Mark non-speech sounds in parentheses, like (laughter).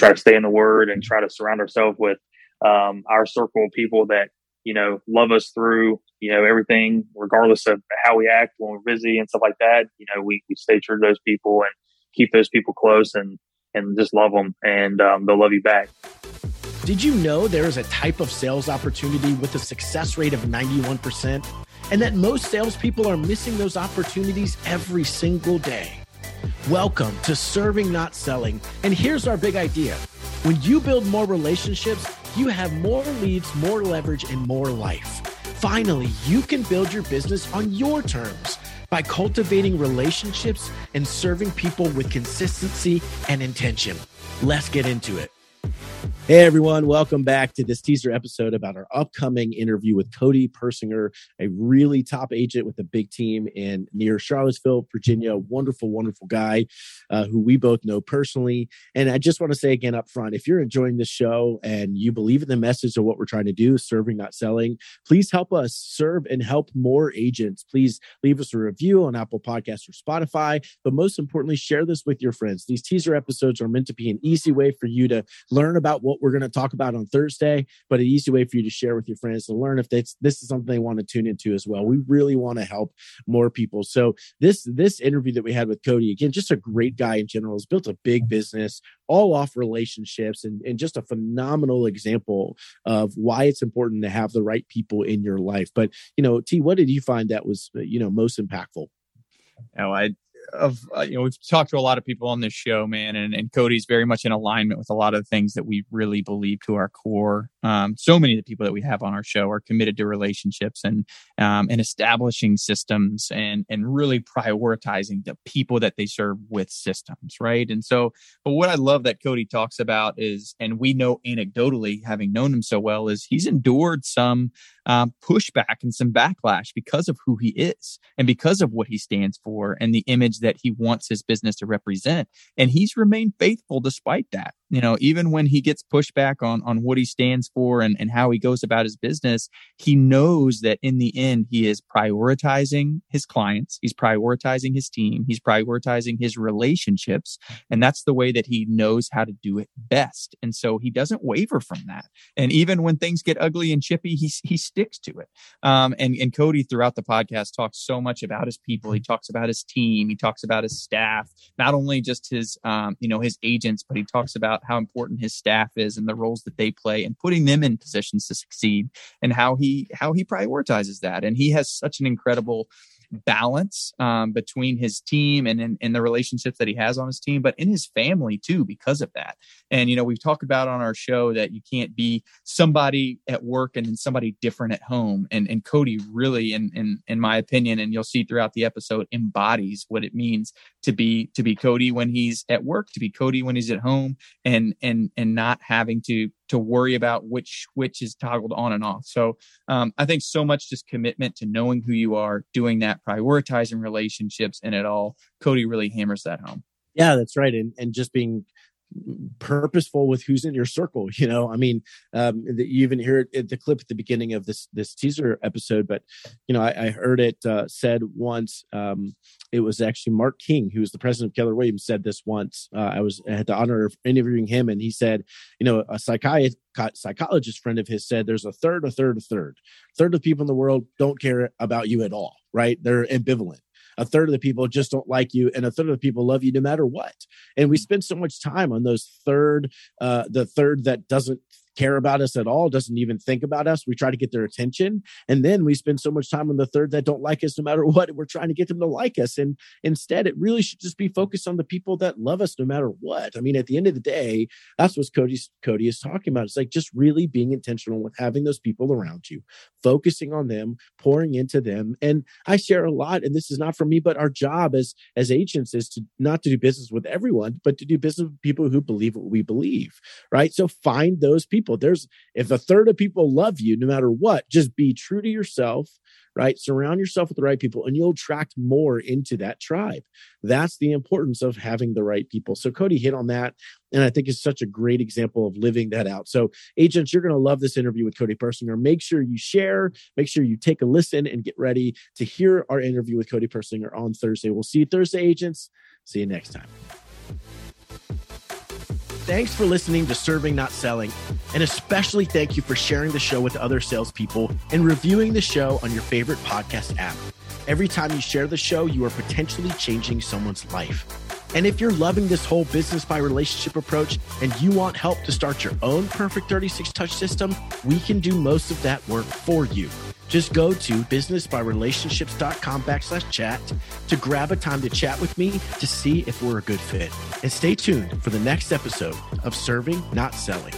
try to stay in the word and try to surround ourselves with um, our circle of people that you know love us through you know everything, regardless of how we act when we're busy and stuff like that. You know, we, we stay true to those people and keep those people close and and just love them, and um, they'll love you back. Did you know there is a type of sales opportunity with a success rate of 91%? And that most salespeople are missing those opportunities every single day. Welcome to Serving Not Selling. And here's our big idea when you build more relationships, you have more leads, more leverage, and more life. Finally, you can build your business on your terms by cultivating relationships and serving people with consistency and intention. Let's get into it. Hey everyone, welcome back to this teaser episode about our upcoming interview with Cody Persinger, a really top agent with a big team in near Charlottesville, Virginia. Wonderful, wonderful guy uh, who we both know personally. And I just want to say again up front, if you're enjoying this show and you believe in the message of what we're trying to do, serving, not selling, please help us serve and help more agents. Please leave us a review on Apple Podcasts or Spotify. But most importantly, share this with your friends. These teaser episodes are meant to be an easy way for you to learn about what we're going to talk about on Thursday, but an easy way for you to share with your friends to learn if this is something they want to tune into as well. We really want to help more people. So this this interview that we had with Cody again, just a great guy in general, has built a big business all off relationships and, and just a phenomenal example of why it's important to have the right people in your life. But you know, T, what did you find that was you know most impactful? Oh, I of uh, you know we've talked to a lot of people on this show man and, and cody's very much in alignment with a lot of the things that we really believe to our core. Um, so many of the people that we have on our show are committed to relationships and um, and establishing systems and and really prioritizing the people that they serve with systems right? And so but what i love that cody talks about is and we know anecdotally having known him so well is he's endured some um, pushback and some backlash because of who he is and because of what he stands for and the image that he wants his business to represent. And he's remained faithful despite that. You know, even when he gets pushback on, on what he stands for and, and how he goes about his business, he knows that in the end, he is prioritizing his clients. He's prioritizing his team. He's prioritizing his relationships. And that's the way that he knows how to do it best. And so he doesn't waver from that. And even when things get ugly and chippy, he, he sticks to it. Um, and, and Cody throughout the podcast talks so much about his people. He talks about his team. He talks about his staff, not only just his, um, you know, his agents, but he talks about how important his staff is and the roles that they play and putting them in positions to succeed and how he, how he prioritizes that. And he has such an incredible balance um, between his team and in, in, the relationships that he has on his team, but in his family too, because of that. And, you know, we've talked about on our show that you can't be somebody at work and then somebody different at home. And, and Cody really, in, in, in my opinion, and you'll see throughout the episode, embodies what it means to be, to be Cody when he's at work, to be Cody when he's at home and, and, and not having to to worry about which switch is toggled on and off. So um, I think so much just commitment to knowing who you are, doing that, prioritizing relationships, and it all. Cody really hammers that home. Yeah, that's right, and and just being purposeful with who's in your circle you know? I mean um you even hear it the clip at the beginning of this this teaser episode but you know i, I heard it uh, said once um it was actually mark king who was the president of keller williams said this once. Uh, i was I had the honor of interviewing him and he said you know a psychiatrist psychologist friend of his said there's a third a third a third. Third of people in the world don't care about you at all right? They're ambivalent a third of the people just don't like you and a third of the people love you no matter what. And we spend so much time on those third uh the third that doesn't care about us at all, doesn't even think about us. We try to get their attention. And then we spend so much time on the third that don't like us no matter (laughs) what. We're trying to get them to like us. And instead, it really should just be focused on the people that love us no matter what. I mean, at the end of the day, that's what Cody's Cody is talking about. It's like just really being intentional with having those people around you, focusing on them, pouring into them. And I share a lot, and this is not for me, but our job as as agents is to not to do business with everyone, but to do business with people who believe what we believe. Right. So find those people people. There's if a third of people love you, no matter what, just be true to yourself, right? Surround yourself with the right people and you'll attract more into that tribe. That's the importance of having the right people. So Cody hit on that. And I think it's such a great example of living that out. So, agents, you're going to love this interview with Cody Persinger. Make sure you share, make sure you take a listen and get ready to hear our interview with Cody Persinger on Thursday. We'll see you Thursday, agents. See you next time. Thanks for listening to Serving Not Selling, and especially thank you for sharing the show with other salespeople and reviewing the show on your favorite podcast app. Every time you share the show, you are potentially changing someone's life. And if you're loving this whole business by relationship approach and you want help to start your own perfect 36 touch system, we can do most of that work for you. Just go to businessbyrelationships.com backslash chat to grab a time to chat with me to see if we're a good fit. And stay tuned for the next episode of Serving, Not Selling.